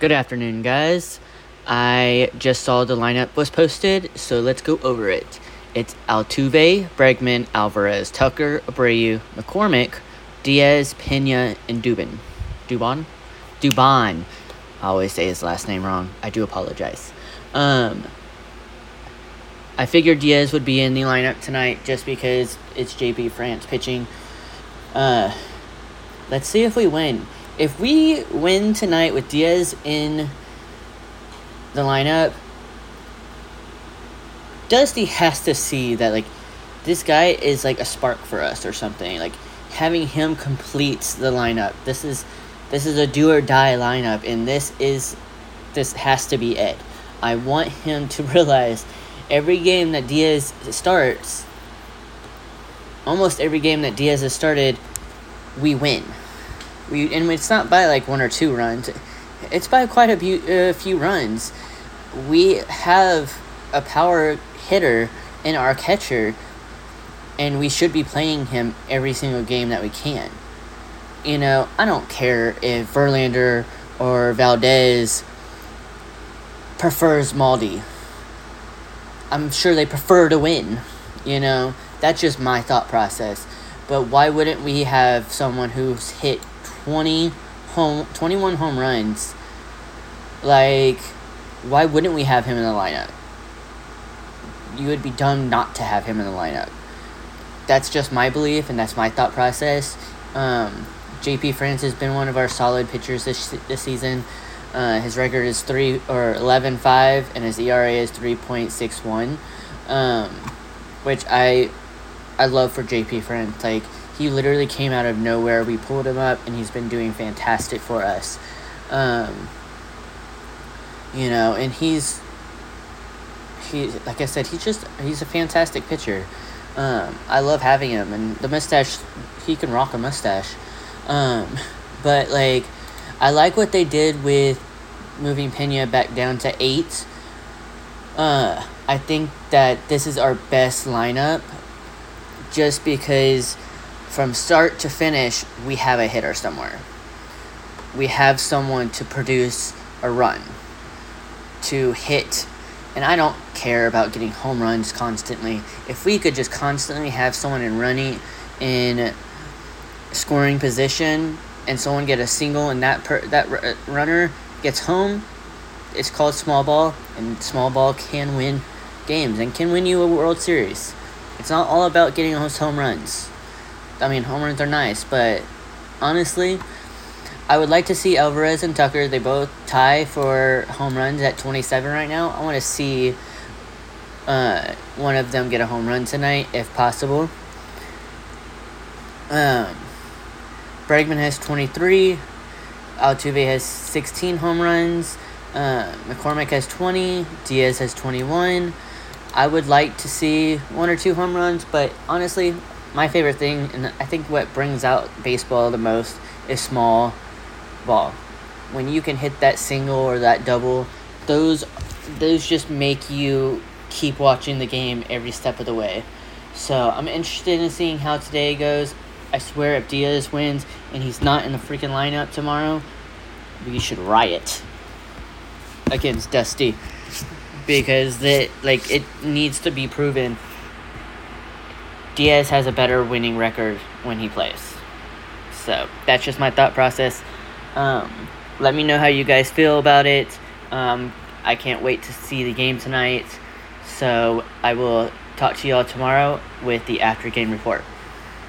Good afternoon, guys. I just saw the lineup was posted, so let's go over it. It's Altuve, Bregman, Alvarez, Tucker, Abreu, McCormick, Diaz, Pena, and Dubin. Dubon? Dubon. I always say his last name wrong. I do apologize. Um, I figured Diaz would be in the lineup tonight just because it's JP France pitching. Uh, let's see if we win. If we win tonight with Diaz in the lineup, Dusty has to see that like this guy is like a spark for us or something. Like having him completes the lineup. This is this is a do or die lineup, and this is this has to be it. I want him to realize every game that Diaz starts, almost every game that Diaz has started, we win. We and it's not by like one or two runs. It's by quite a few, uh, few runs. We have a power hitter in our catcher, and we should be playing him every single game that we can. You know, I don't care if Verlander or Valdez prefers Maldi. I'm sure they prefer to win. You know, that's just my thought process. But why wouldn't we have someone who's hit 20 home 21 home runs? Like why wouldn't we have him in the lineup? You would be dumb not to have him in the lineup. That's just my belief and that's my thought process. Um, JP France has been one of our solid pitchers this this season. Uh, his record is three or 11-5, and his ERA is three point six one, um, which I I love for JP France. Like he literally came out of nowhere. We pulled him up, and he's been doing fantastic for us. Um, you know, and he's he like I said, he's just he's a fantastic pitcher. Um, I love having him, and the mustache he can rock a mustache. Um, but like, I like what they did with moving Pena back down to eight. Uh, I think that this is our best lineup, just because from start to finish we have a hitter somewhere. We have someone to produce a run, to hit and I don't care about getting home runs constantly. If we could just constantly have someone in running in scoring position and someone get a single and that per, that r- uh, runner gets home, it's called small ball and small ball can win games and can win you a World Series. It's not all about getting those home runs. I mean, home runs are nice, but honestly, I would like to see Alvarez and Tucker. They both tie for home runs at 27 right now. I want to see uh, one of them get a home run tonight, if possible. Um, Bregman has 23. Altuve has 16 home runs. Uh, McCormick has 20. Diaz has 21. I would like to see one or two home runs, but honestly, my favorite thing, and I think what brings out baseball the most, is small ball. When you can hit that single or that double, those those just make you keep watching the game every step of the way. So I'm interested in seeing how today goes. I swear if Diaz wins and he's not in the freaking lineup tomorrow, we should riot against Dusty. Because that like it needs to be proven Diaz has a better winning record when he plays. So that's just my thought process. Um, let me know how you guys feel about it. Um, I can't wait to see the game tonight. So I will talk to y'all tomorrow with the after game report.